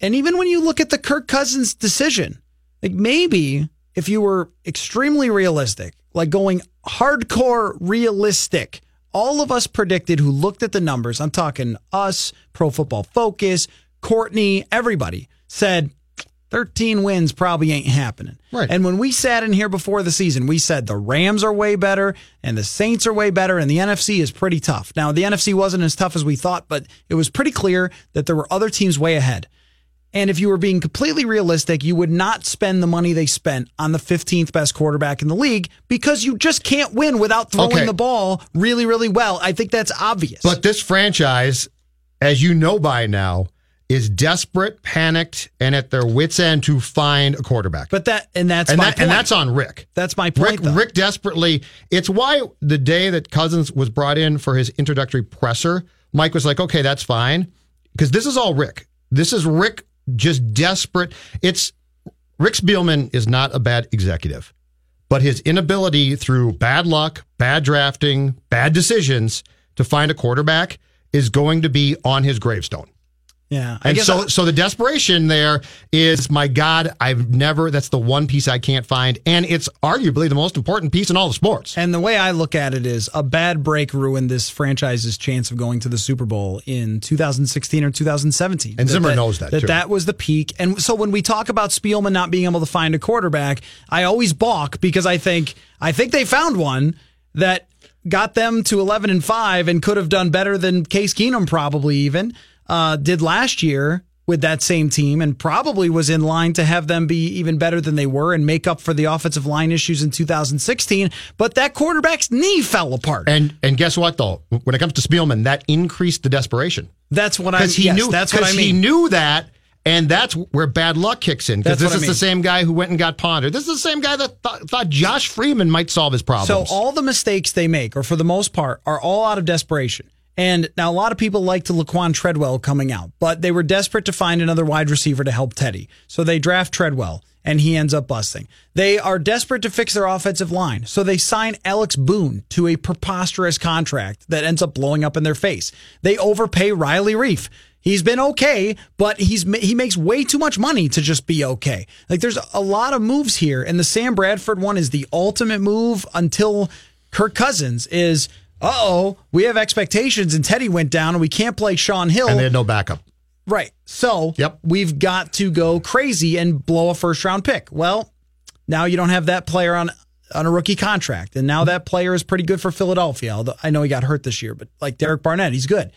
[SPEAKER 10] And even when you look at the Kirk Cousins decision like maybe if you were extremely realistic, like going hardcore realistic, all of us predicted who looked at the numbers, I'm talking us, Pro Football Focus, Courtney, everybody said 13 wins probably ain't happening.
[SPEAKER 7] Right.
[SPEAKER 10] And when we sat in here before the season, we said the Rams are way better and the Saints are way better and the NFC is pretty tough. Now, the NFC wasn't as tough as we thought, but it was pretty clear that there were other teams way ahead. And if you were being completely realistic, you would not spend the money they spent on the 15th best quarterback in the league because you just can't win without throwing
[SPEAKER 7] Okay.
[SPEAKER 10] the ball really, really well. I think that's obvious.
[SPEAKER 7] But this franchise, as you know by now, is desperate, panicked, and at their wits' end to find a quarterback.
[SPEAKER 10] But that and that's
[SPEAKER 7] and
[SPEAKER 10] my
[SPEAKER 7] that, and that's on Rick.
[SPEAKER 10] That's my point.
[SPEAKER 7] Rick,
[SPEAKER 10] though.
[SPEAKER 7] Rick desperately. It's why the day that Cousins was brought in for his introductory presser, Mike was like, "Okay, that's fine," because this is all Rick. This is Rick just desperate. It's Rick Spielman is not a bad executive, but his inability through bad luck, bad drafting, bad decisions to find a quarterback is going to be on his gravestone.
[SPEAKER 10] Yeah,
[SPEAKER 7] And so,
[SPEAKER 10] I-
[SPEAKER 7] so the desperation there is, my God, I've never. That's the one piece I can't find, and it's arguably the most important piece in all the sports.
[SPEAKER 10] And the way I look at it is a bad break ruined this franchise's chance of going to the Super Bowl in 2016 or 2017.
[SPEAKER 7] And Zimmer knows that,
[SPEAKER 10] That
[SPEAKER 7] too.
[SPEAKER 10] that was the peak. And so when we talk about Spielman not being able to find a quarterback, I always balk because I think I think they found one that got them to 11 and 5 and could have done better than Case Keenum probably even uh, did last year with that same team and probably was in line to have them be even better than they were and make up for the offensive line issues in 2016 but that quarterback's knee fell apart
[SPEAKER 7] And and guess what though? When it comes to Spielman, that increased the desperation
[SPEAKER 10] that's what I
[SPEAKER 7] because he
[SPEAKER 10] yes,
[SPEAKER 7] knew
[SPEAKER 10] that's what I mean
[SPEAKER 7] he knew that. And that's where bad luck kicks in because this
[SPEAKER 10] what I
[SPEAKER 7] is
[SPEAKER 10] mean.
[SPEAKER 7] the same guy who went and got Ponder. This is the same guy that thought, thought Josh Freeman might solve his problems.
[SPEAKER 10] So all the mistakes they make, or for the most part, are all out of desperation. And now a lot of people like to Laquon Treadwell coming out, but they were desperate to find another wide receiver to help Teddy. So they draft Treadwell and he ends up busting. They are desperate to fix their offensive line. So they sign Alex Boone to a preposterous contract that ends up blowing up in their face. They overpay Riley Reiff. He's been okay, but he's he makes way too much money to just be okay. Like there's a lot of moves here, and the Sam Bradford one is the ultimate move until Kirk Cousins is. Uh oh, we have expectations, and Teddy went down, and we can't play Shaun Hill.
[SPEAKER 7] and they had no backup.
[SPEAKER 10] Right. So
[SPEAKER 7] Yep.
[SPEAKER 10] we've got to go crazy and blow a first round pick. Well, now you don't have that player on on a rookie contract, and now that player is pretty good for Philadelphia. Although I know he got hurt this year, but like Derek Barnett, he's good.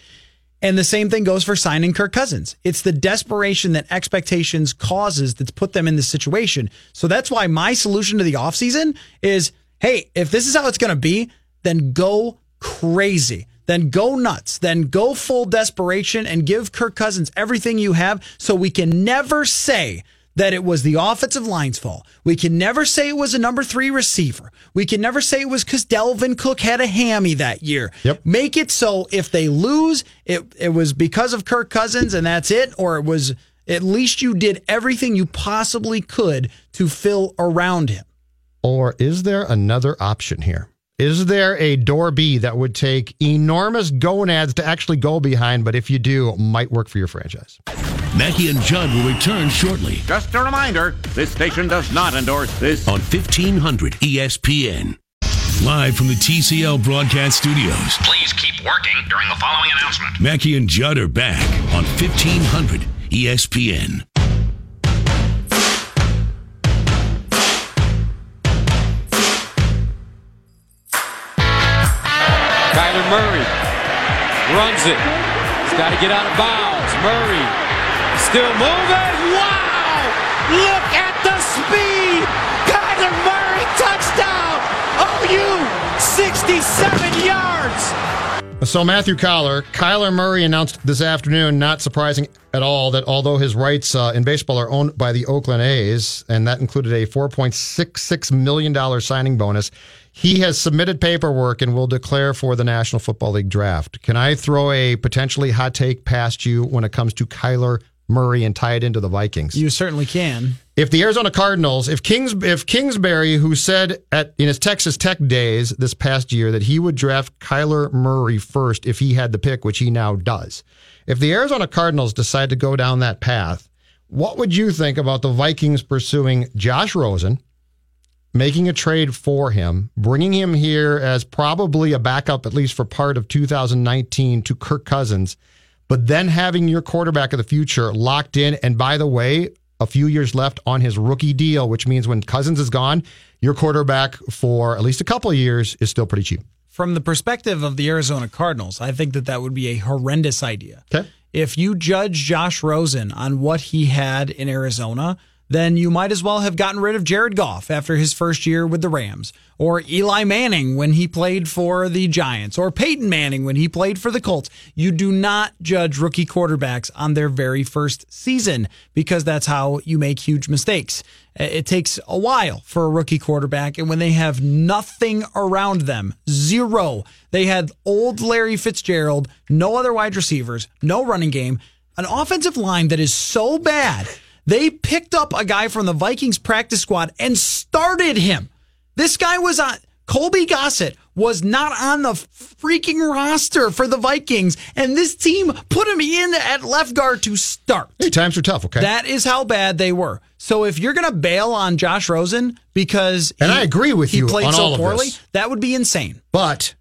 [SPEAKER 10] And the same thing goes for signing Kirk Cousins. It's the desperation that expectations causes that's put them in this situation. So that's why my solution to the offseason is hey, if this is how it's going to be, then go crazy. Then go nuts. Then go full desperation and give Kirk Cousins everything you have so we can never say that it was the offensive line's fault. We can never say it was a number three receiver. We can never say it was because Dalvin Cook had a hammy that year.
[SPEAKER 7] Yep.
[SPEAKER 10] Make it so if they lose, it, it was because of Kirk Cousins and that's it, or it was at least you did everything you possibly could to fill around him.
[SPEAKER 7] Or is there another option here? Is there a door B that would take enormous gonads to actually go behind, but if you do, might work for your franchise?
[SPEAKER 2] Mackey and Judd will return shortly
[SPEAKER 4] Just a reminder, this station does not endorse this.
[SPEAKER 2] on 1500 ESPN. Live from the TCL broadcast studios,
[SPEAKER 11] Please keep working during the following announcement.
[SPEAKER 2] Mackey and Judd are back on E 1500 ESPN.
[SPEAKER 12] Kyler Murray runs it. He's got to get out of bounds. Murray still moving. Wow! Look at the speed! Kyler Murray touchdown! OU 67 yards!
[SPEAKER 7] So Matthew Coller, Kyler Murray announced this afternoon, not surprising at all, that although his rights uh, in baseball are owned by the Oakland A's, and that included a $4.66 million signing bonus, he has submitted paperwork and will declare for the National Football League draft. Can I throw a potentially hot take past you when it comes to Kyler Murray and tie it into the Vikings?
[SPEAKER 10] You certainly can.
[SPEAKER 7] if the Arizona Cardinals, if Kings, if Kingsbury, who said at in his Texas Tech days this past year that he would draft Kyler Murray first if he had the pick, which he now does, if the Arizona Cardinals decide to go down that path, what would you think about the Vikings pursuing Josh Rosen, making a trade for him, bringing him here as probably a backup at least for part of 2019 to Kirk Cousins? but then having your quarterback of the future locked in. And by the way, a few years left on his rookie deal, which means when Cousins is gone, your quarterback for at least a couple of years is still pretty cheap.
[SPEAKER 10] From the perspective of the Arizona Cardinals, I think that that would be a horrendous idea.
[SPEAKER 7] Okay.
[SPEAKER 10] if you judge Josh Rosen on what he had in Arizona, then you might as well have gotten rid of Jared Goff after his first year with the Rams, or Eli Manning when he played for the Giants, or Peyton Manning when he played for the Colts. You do not judge rookie quarterbacks on their very first season because that's how you make huge mistakes. It takes a while for a rookie quarterback, and when they have nothing around them, zero, they had old Larry Fitzgerald, no other wide receivers, no running game, an offensive line that is so bad they picked up a guy from the Vikings practice squad and started him. This guy was on. Colby Gossett was not on the freaking roster for the Vikings, and this team put him in at left guard to start.
[SPEAKER 7] Hey, times are tough, okay?
[SPEAKER 10] That is how bad they were. So if you're going to bail on Josh Rosen because
[SPEAKER 7] and
[SPEAKER 10] he,
[SPEAKER 7] I agree with
[SPEAKER 10] he
[SPEAKER 7] you
[SPEAKER 10] played so poorly, that would be insane.
[SPEAKER 7] But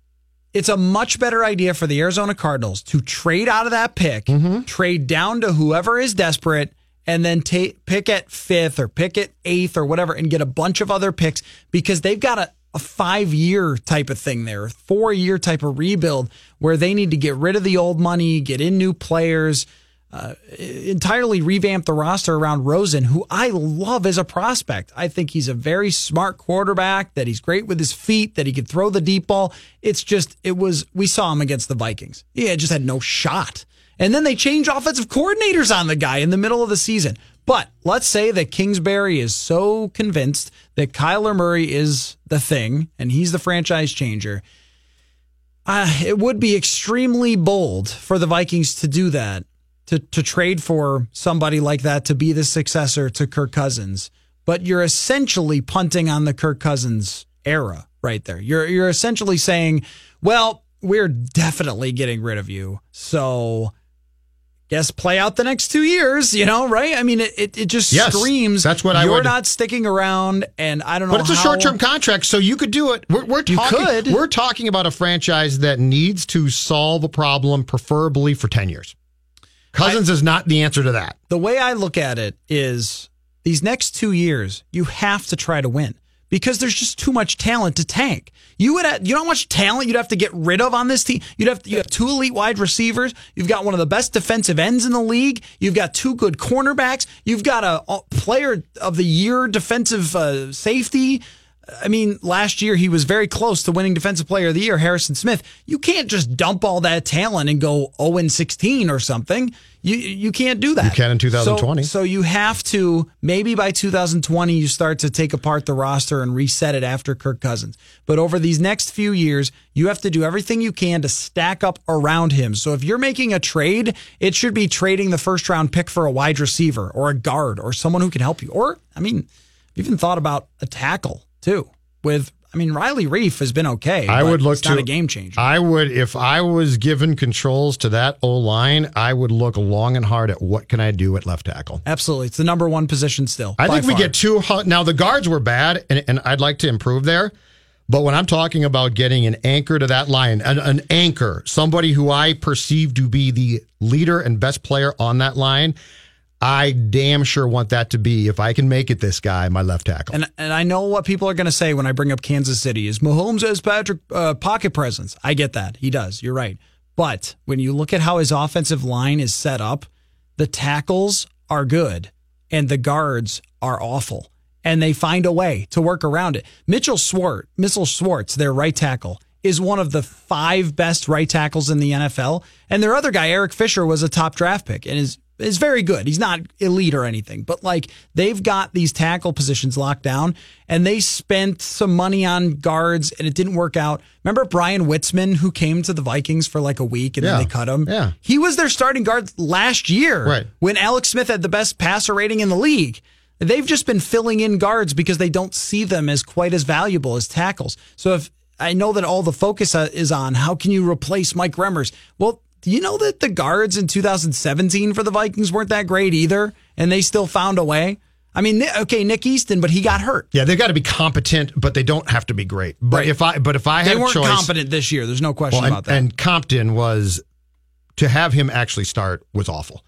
[SPEAKER 10] it's a much better idea for the Arizona Cardinals to trade out of that pick,
[SPEAKER 7] Mm-hmm.
[SPEAKER 10] trade down to whoever is desperate, and then pick at fifth or pick at eighth or whatever, and get a bunch of other picks because they've got a, a five year type of thing there, four year type of rebuild where they need to get rid of the old money, get in new players. Uh, entirely revamp the roster around Rosen, who I love as a prospect. I think he's a very smart quarterback, that he's great with his feet, that he could throw the deep ball. It's just, it was, we saw him against the Vikings. Yeah, just had no shot. And then they change offensive coordinators on the guy in the middle of the season. But let's say that Kingsbury is so convinced that Kyler Murray is the thing and he's the franchise changer. Uh, it would be extremely bold for the Vikings to do that, to, to trade for somebody like that to be the successor to Kirk Cousins. But you're essentially punting on the Kirk Cousins era right there. You're you're essentially saying, well, we're definitely getting rid of you. So guess play out the next two years, you know, right? I mean, it, it, it just
[SPEAKER 7] Yes,
[SPEAKER 10] screams
[SPEAKER 7] that's what I
[SPEAKER 10] you're
[SPEAKER 7] would-
[SPEAKER 10] not sticking around, and I don't know.
[SPEAKER 7] But it's a short term contract, so you could do it. We're, we're
[SPEAKER 10] You
[SPEAKER 7] talking,
[SPEAKER 10] could.
[SPEAKER 7] We're talking about a franchise that needs to solve a problem, preferably for 10 years. Cousins is not the answer to that.
[SPEAKER 10] The way I look at it is these next two years, you have to try to win because there's just too much talent to tank. You would have, you know how much talent you'd have to get rid of on this team. You'd have you have two elite wide receivers. You've got one of the best defensive ends in the league. You've got two good cornerbacks. You've got a, a player of the year defensive uh, safety. I mean, last year he was very close to winning Defensive Player of the Year, Harrison Smith. You can't just dump all that talent and go 0 and 16 or something. You you can't do that.
[SPEAKER 7] You can in 2020.
[SPEAKER 10] So, so you have to maybe by 2020 you start to take apart the roster and reset it after Kirk Cousins. But over these next few years, you have to do everything you can to stack up around him. So if you're making a trade, it should be trading the first round pick for a wide receiver or a guard or someone who can help you. Or I mean, even thought about a tackle too. With I mean, Riley Reiff has been okay.
[SPEAKER 7] I
[SPEAKER 10] but
[SPEAKER 7] would look
[SPEAKER 10] it's not
[SPEAKER 7] to
[SPEAKER 10] a game changer.
[SPEAKER 7] I would if I was given controls to that O line, I would look long and hard at what can I do at left tackle.
[SPEAKER 10] Absolutely, it's the number one position still.
[SPEAKER 7] I think we
[SPEAKER 10] far.
[SPEAKER 7] get too hu- now. The guards were bad, and, and I'd like to improve there. But when I'm talking about getting an anchor to that line, an, an anchor, somebody who I perceive to be the leader and best player on that line, I damn sure want that to be, if I can make it this guy, my left tackle.
[SPEAKER 10] And and I know what people are going to say when I bring up Kansas City is Mahomes has Patrick uh, pocket presence. I get that he does. You're right. But when you look at how his offensive line is set up, the tackles are good and the guards are awful, and they find a way to work around it. Mitchell Swart, Mitchell Schwartz, their right tackle. Is one of the five best right tackles in the NFL, and their other guy, Eric Fisher, was a top draft pick and is is very good. He's not elite or anything, but like they've got these tackle positions locked down and they spent some money on guards and it didn't work out. Remember Bryan Witzmann who came to the Vikings for like a week and
[SPEAKER 7] Yeah.
[SPEAKER 10] then they cut him?
[SPEAKER 7] Yeah.
[SPEAKER 10] He was their starting guard last year
[SPEAKER 7] Right.
[SPEAKER 10] when Alex Smith had the best passer rating in the league. They've just been filling in guards because they don't see them as quite as valuable as tackles. So if I know that all the focus uh, is on how can you replace Mike Remmers? Well, do you know that the guards in 2017 for the Vikings weren't that great either, and they still found a way? I mean, okay, Nick Easton, but he got hurt.
[SPEAKER 7] yeah, they've got to be competent, but they don't have to be great. But
[SPEAKER 10] Right.
[SPEAKER 7] if I, but if I had
[SPEAKER 10] They
[SPEAKER 7] a
[SPEAKER 10] weren't
[SPEAKER 7] choice,
[SPEAKER 10] competent this year. There's no question
[SPEAKER 7] Well, and,
[SPEAKER 10] about that.
[SPEAKER 7] and Compton was to have him actually start was awful,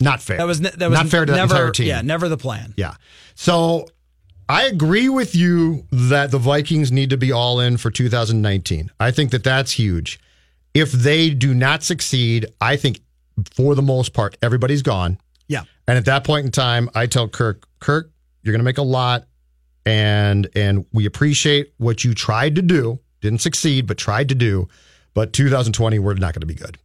[SPEAKER 7] not fair.
[SPEAKER 10] that was that was
[SPEAKER 7] not fair to
[SPEAKER 10] never,
[SPEAKER 7] that entire team.
[SPEAKER 10] Yeah, never the plan.
[SPEAKER 7] Yeah. So I agree with you that the Vikings need to be all in for 2019. I think that that's huge. If they do not succeed, I think for the most part, everybody's gone.
[SPEAKER 10] Yeah.
[SPEAKER 7] And at that point in time, I tell Kirk, Kirk, you're going to make a lot, and and we appreciate what you tried to do. Didn't succeed, but tried to do. But 2020, we're not going to be good.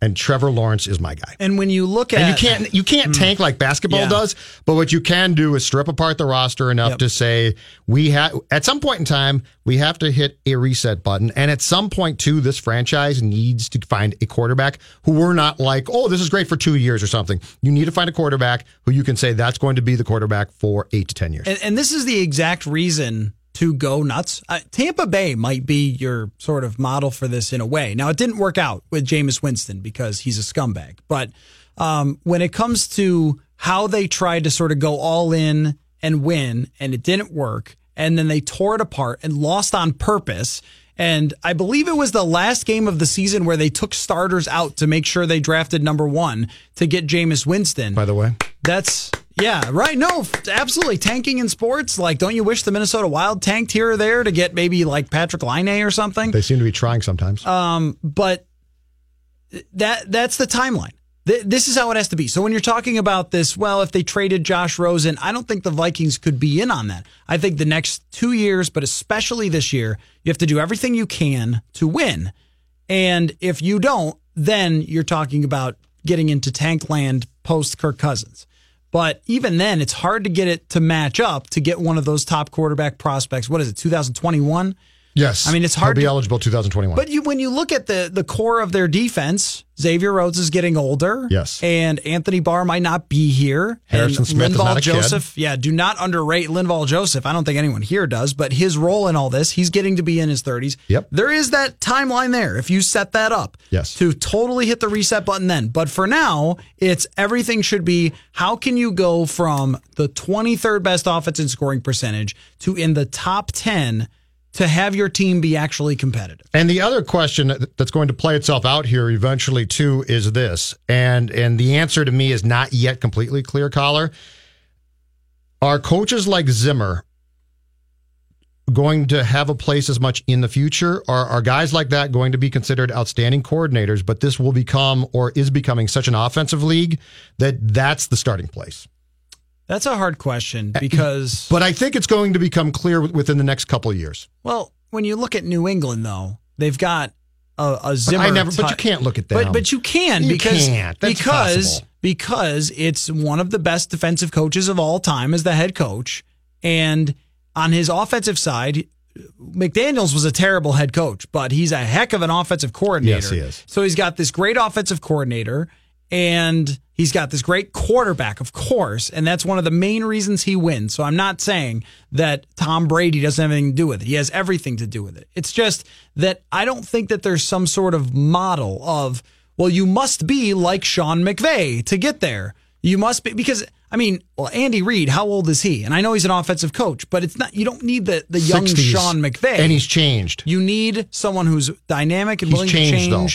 [SPEAKER 7] And Trevor Lawrence is my guy.
[SPEAKER 10] And when you look at
[SPEAKER 7] And you can't you can't mm. tank like basketball
[SPEAKER 10] Yeah.
[SPEAKER 7] does, but what you can do is strip apart the roster enough to say we have at some point in time we have to hit a reset button, and at some point too, this franchise needs to find a quarterback who we're not like, oh, this is great for two years or something. You need to find a quarterback who you can say that's going to be the quarterback for eight to ten years.
[SPEAKER 10] And, and this is the exact reason to go nuts. Uh, Tampa Bay might be your sort of model for this in a way. Now, it didn't work out with Jameis Winston because he's a scumbag. But um, when it comes to how they tried to sort of go all in and win, and it didn't work, and then they tore it apart and lost on purpose. And I believe it was the last game of the season where they took starters out to make sure they drafted number one to get Jameis Winston.
[SPEAKER 7] By the way,
[SPEAKER 10] That's yeah, right. No, absolutely. Tanking in sports, like, don't you wish the Minnesota Wild tanked here or there to get maybe like Patrik Laine or something?
[SPEAKER 7] they seem to be trying sometimes.
[SPEAKER 10] Um, but that that's the timeline. Th- This is how it has to be. So when you're talking about this, well, if they traded Josh Rosen, I don't think the Vikings could be in on that. I think the next two years, but especially this year, you have to do everything you can to win. And if you don't, then you're talking about getting into tank land post Kirk Cousins. But even then, it's hard to get it to match up to get one of those top quarterback prospects. What is it, 2021?
[SPEAKER 7] Yes,
[SPEAKER 10] I mean, it's hard
[SPEAKER 7] He'll be
[SPEAKER 10] to-
[SPEAKER 7] eligible 2021.
[SPEAKER 10] But you, when you look at the the core of their defense, Xavier Rhodes is getting older.
[SPEAKER 7] Yes.
[SPEAKER 10] and Anthony Barr might not be here.
[SPEAKER 7] Harrison
[SPEAKER 10] and
[SPEAKER 7] Smith
[SPEAKER 10] Linval
[SPEAKER 7] not a kid.
[SPEAKER 10] Joseph, yeah, do not underrate Linval Joseph. I don't think anyone here does, but his role in all this, he's getting to be in his 30s.
[SPEAKER 7] Yep.
[SPEAKER 10] There is that timeline there. If you set that up,
[SPEAKER 7] Yes.
[SPEAKER 10] to totally hit the reset button then. But for now, it's everything should be how can you go from the 23rd best offense in scoring percentage to in the top 10 to have your team be actually competitive.
[SPEAKER 7] And the other question that's going to play itself out here eventually too is this, and and the answer to me is not yet completely clear. Coller, are coaches like Zimmer going to have a place as much in the future? Or are guys like that going to be considered outstanding coordinators? But this will become or is becoming such an offensive league that that's the starting place.
[SPEAKER 10] That's a hard question because,
[SPEAKER 7] But I think it's going to become clear within the next couple of years.
[SPEAKER 10] well, when you look at New England, though, they've got a, a Zimmer.
[SPEAKER 7] I never, but you can't look at them.
[SPEAKER 10] But but you can
[SPEAKER 7] You
[SPEAKER 10] because because
[SPEAKER 7] impossible.
[SPEAKER 10] because it's one of the best defensive coaches of all time as the head coach, and on his offensive side. McDaniels was a terrible head coach, but he's a heck of an offensive coordinator.
[SPEAKER 7] Yes, he is.
[SPEAKER 10] So he's got this great offensive coordinator and he's got this great quarterback, of course, and that's one of the main reasons he wins. So I'm not saying that Tom Brady doesn't have anything to do with it. He has everything to do with it. It's just that I don't think that there's some sort of model of, well, you must be like Sean McVay to get there. You must be because I mean, well, Andy Reid, how old is he? And I know he's an offensive coach, but it's not. You don't need the the young
[SPEAKER 7] 60s.
[SPEAKER 10] Sean McVay,
[SPEAKER 7] And he's changed.
[SPEAKER 10] you need someone who's dynamic and
[SPEAKER 7] He's
[SPEAKER 10] willing
[SPEAKER 7] changed,
[SPEAKER 10] to
[SPEAKER 7] though.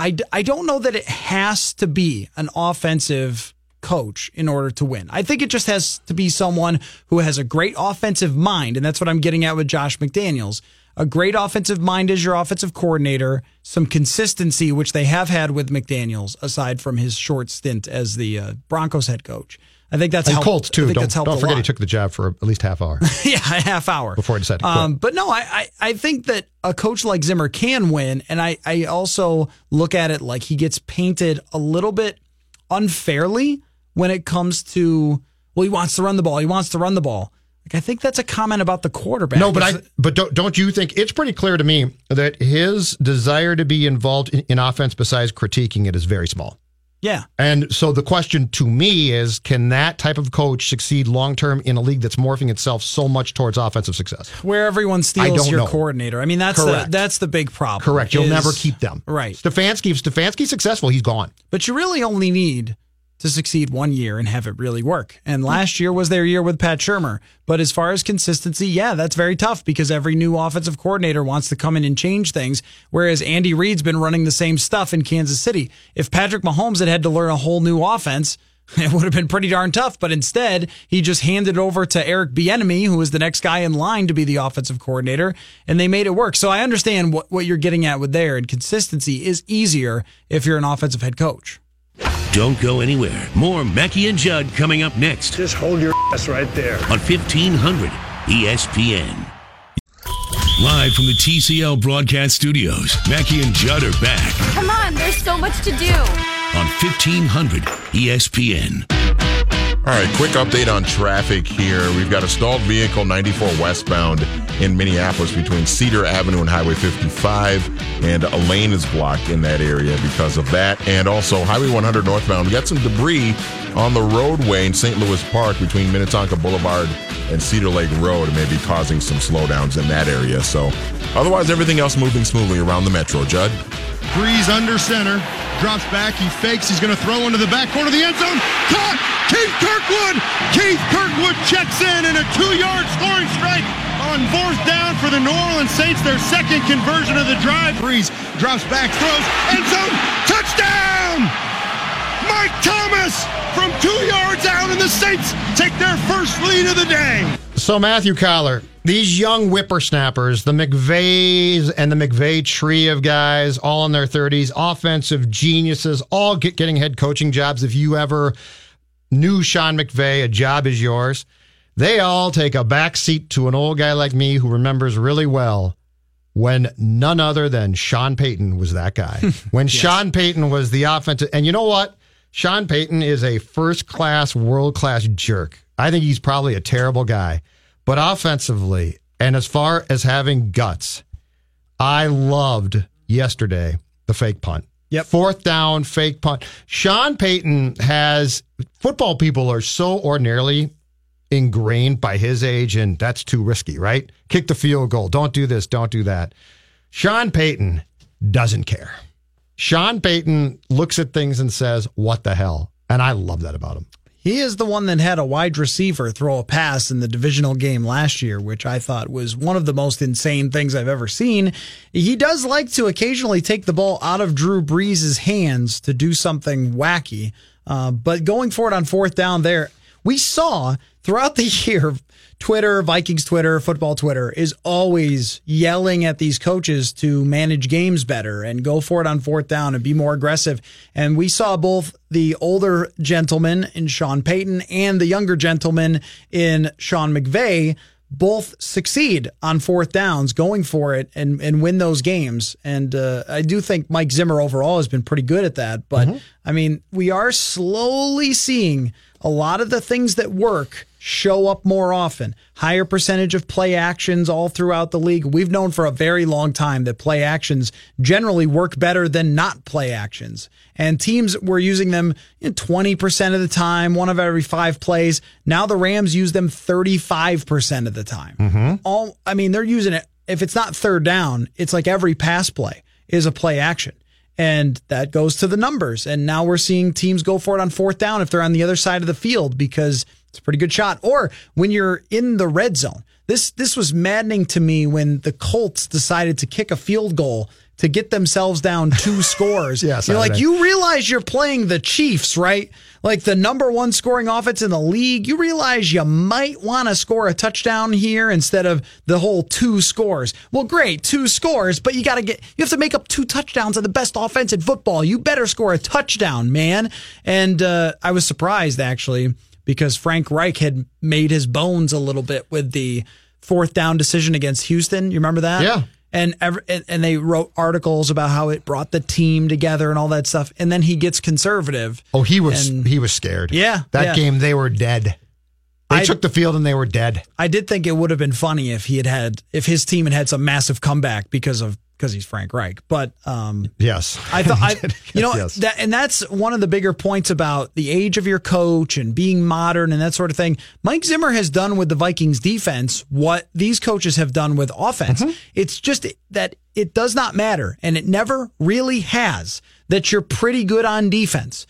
[SPEAKER 10] I, I don't know that it has to be an offensive coach in order to win. I think it just has to be someone who has a great offensive mind, and that's what I'm getting at with Josh McDaniels. A great offensive mind as your offensive coordinator, some consistency, which they have had with McDaniels, aside from his short stint as the uh, Broncos head coach. I think that's
[SPEAKER 7] and
[SPEAKER 10] helped-
[SPEAKER 7] Colts too. Don't, don't forget he took the job for at least half hour
[SPEAKER 10] yeah, a half hour
[SPEAKER 7] before he decided to quit.
[SPEAKER 10] um, but no, I, I, I think that a coach like Zimmer can win. And I, I also look at it like he gets painted a little bit unfairly when it comes to, well, he wants to run the ball. He wants to run the ball. Like, I think that's a comment about the quarterback.
[SPEAKER 7] no, but I but don't don't you think it's pretty clear to me that his desire to be involved in, in offense besides critiquing it is very small.
[SPEAKER 10] Yeah.
[SPEAKER 7] And so the question to me is can that type of coach succeed long term in a league that's morphing itself so much towards offensive success?
[SPEAKER 10] Where everyone steals your
[SPEAKER 7] know.
[SPEAKER 10] coordinator. I mean, that's the, that's the big problem.
[SPEAKER 7] Correct. You'll
[SPEAKER 10] is-
[SPEAKER 7] never keep them.
[SPEAKER 10] Right.
[SPEAKER 7] Stefanski, if Stefanski's successful, he's gone.
[SPEAKER 10] But you really only need to succeed one year and have it really work. And last year was their year with Pat Shurmur. But as far as consistency, yeah, that's very tough because every new offensive coordinator wants to come in and change things. Whereas Andy Reid's been running the same stuff in Kansas City. If Patrick Mahomes had had to learn a whole new offense, it would have been pretty darn tough. But instead, he just handed it over to Eric Bieniemy, who was the next guy in line to be the offensive coordinator, and they made it work. So I understand what, what you're getting at with there. And consistency is easier if you're an offensive head coach.
[SPEAKER 2] Don't go anywhere. More Mackey and Judd coming up next.
[SPEAKER 13] Just hold your ass right there.
[SPEAKER 2] On 1500 ESPN. Live from the TCL broadcast studios, Mackey and Judd are back.
[SPEAKER 14] Come on, there's so much to do.
[SPEAKER 2] On 1500 ESPN.
[SPEAKER 9] All right, quick update on traffic here. We've got a stalled vehicle 94 westbound in Minneapolis between Cedar Avenue and Highway 55, and a lane is blocked in that area because of that. And also Highway 100 northbound. We got some debris on the roadway in St. Louis Park between Minnetonka Boulevard and Cedar Lake Road, may be causing some slowdowns in that area. So, otherwise, everything else moving smoothly around the metro. Judd?
[SPEAKER 15] Brees under center, drops back, he fakes, he's going to throw into the back corner of the end zone. Caught! Keith Kirkwood! Keith Kirkwood checks in and a two-yard scoring strike on fourth down for the New Orleans Saints, their second conversion of the drive. Brees drops back, throws, end zone, touchdown! Mike Thomas from two yards out, and the Saints take their first lead of the day.
[SPEAKER 7] So, Matthew Coller, these young whippersnappers, the McVays and the McVay tree of guys, all in their 30s, offensive geniuses, all get, getting head coaching jobs. If you ever knew Sean McVay, a job is yours. They all take a back seat to an old guy like me who remembers really well when none other than Sean Payton was that guy. when yes. Sean Payton was the offensive, and you know what? Sean Payton is a first class, world class jerk. I think he's probably a terrible guy. But offensively, and as far as having guts, I loved yesterday the fake punt.
[SPEAKER 10] Yep.
[SPEAKER 7] Fourth down, fake punt. Sean Payton has football people are so ordinarily ingrained by his age, and that's too risky, right? Kick the field goal. Don't do this. Don't do that. Sean Payton doesn't care. Sean Payton looks at things and says, What the hell? And I love that about him.
[SPEAKER 10] He is the one that had a wide receiver throw a pass in the divisional game last year, which I thought was one of the most insane things I've ever seen. He does like to occasionally take the ball out of Drew Brees' hands to do something wacky. Uh, but going for it on fourth down there, we saw throughout the year Twitter, Vikings Twitter, football Twitter is always yelling at these coaches to manage games better and go for it on fourth down and be more aggressive. And we saw both the older gentleman in Sean Payton and the younger gentleman in Sean McVay both succeed on fourth downs, going for it and, and win those games. And uh, I do think Mike Zimmer overall has been pretty good at that. But mm-hmm. I mean, we are slowly seeing a lot of the things that work show up more often. Higher percentage of play actions all throughout the league. We've known for a very long time that play actions generally work better than not play actions. And teams were using them you know, 20% of the time, one of every five plays. Now the Rams use them 35% of the time.
[SPEAKER 7] Mm-hmm.
[SPEAKER 10] All, I mean, they're using it. If it's not third down, it's like every pass play is a play action. And that goes to the numbers. And now we're seeing teams go for it on fourth down if they're on the other side of the field because – it's a pretty good shot. Or when you're in the red zone. This this was maddening to me when the Colts decided to kick a field goal to get themselves down two scores.
[SPEAKER 7] yes,
[SPEAKER 10] you're like you realize you're playing the Chiefs, right? Like the number one scoring offense in the league. You realize you might want to score a touchdown here instead of the whole two scores. Well, great, two scores, but you got to get you have to make up two touchdowns on the best offense in football. You better score a touchdown, man. And uh, I was surprised actually because Frank Reich had made his bones a little bit with the fourth down decision against Houston. You remember that?
[SPEAKER 7] Yeah.
[SPEAKER 10] And every, and they wrote articles about how it brought the team together and all that stuff. And then he gets conservative.
[SPEAKER 7] Oh, he was and, he was scared.
[SPEAKER 10] Yeah,
[SPEAKER 7] that
[SPEAKER 10] yeah.
[SPEAKER 7] game they were dead. They I, took the field and they were dead.
[SPEAKER 10] I did think it would have been funny if he had had if his team had had some massive comeback because of because he's Frank Reich. But um,
[SPEAKER 7] yes,
[SPEAKER 10] I thought I, you know yes. that, and that's one of the bigger points about the age of your coach and being modern and that sort of thing. Mike Zimmer has done with the Vikings defense what these coaches have done with offense. Mm-hmm. It's just that it does not matter, and it never really has. That you're pretty good on defense.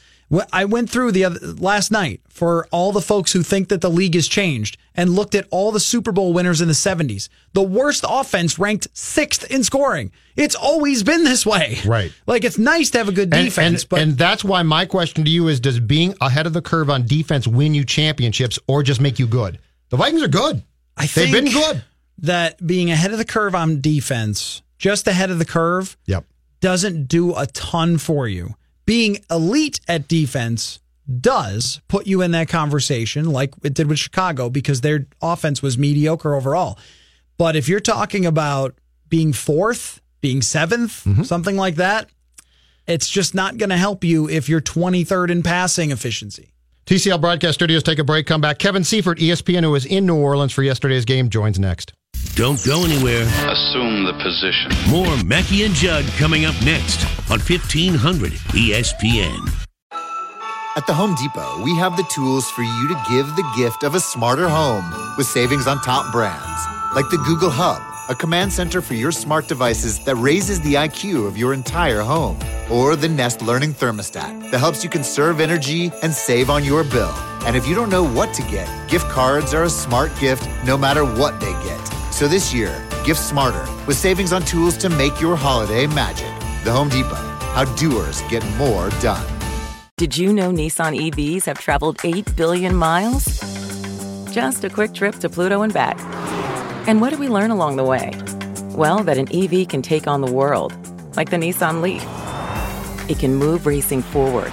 [SPEAKER 10] I went through the other, last night for all the folks who think that the league has changed and looked at all the Super Bowl winners in the 70s. The worst offense ranked sixth in scoring. It's always been this way.
[SPEAKER 7] Right.
[SPEAKER 10] Like it's nice to have a good defense,
[SPEAKER 7] and, and,
[SPEAKER 10] but
[SPEAKER 7] and that's why my question to you is: Does being ahead of the curve on defense win you championships, or just make you good? The Vikings are good.
[SPEAKER 10] I think
[SPEAKER 7] They've been good.
[SPEAKER 10] That being ahead of the curve on defense, just ahead of the curve,
[SPEAKER 7] yep.
[SPEAKER 10] doesn't do a ton for you being elite at defense does put you in that conversation like it did with Chicago because their offense was mediocre overall. But if you're talking about being fourth, being 7th mm-hmm. something like that, it's just not going to help you if you're 23rd in passing efficiency.
[SPEAKER 7] TCL Broadcast Studios take a break, come back. Kevin Seifert, ESPN, who was in New Orleans for yesterday's game, joins next.
[SPEAKER 2] Don't go anywhere.
[SPEAKER 13] Assume the position.
[SPEAKER 2] More Mackey and Judd coming up next on 1500 ESPN.
[SPEAKER 16] At the Home Depot, we have the tools for you to give the gift of a smarter home with savings on top brands, like the Google Hub, a command center for your smart devices that raises the IQ of your entire home, or the Nest Learning Thermostat that helps you conserve energy and save on your bill. And if you don't know what to get, gift cards are a smart gift no matter what they get. So this year, gift smarter with savings on tools to make your holiday magic. The Home Depot, how doers get more done.
[SPEAKER 17] Did you know Nissan EVs have traveled 8 billion miles? Just a quick trip to Pluto and back. And what did we learn along the way? Well, that an EV can take on the world, like the Nissan Leaf. It can move racing forward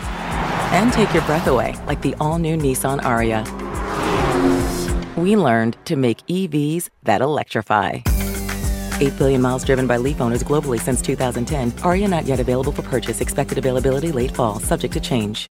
[SPEAKER 17] and take your breath away, like the all new Nissan Ariya. We learned to make EVs that electrify. 8 billion miles driven by Leaf owners globally since 2010. Ariya not yet available for purchase. Expected availability late fall, subject to change.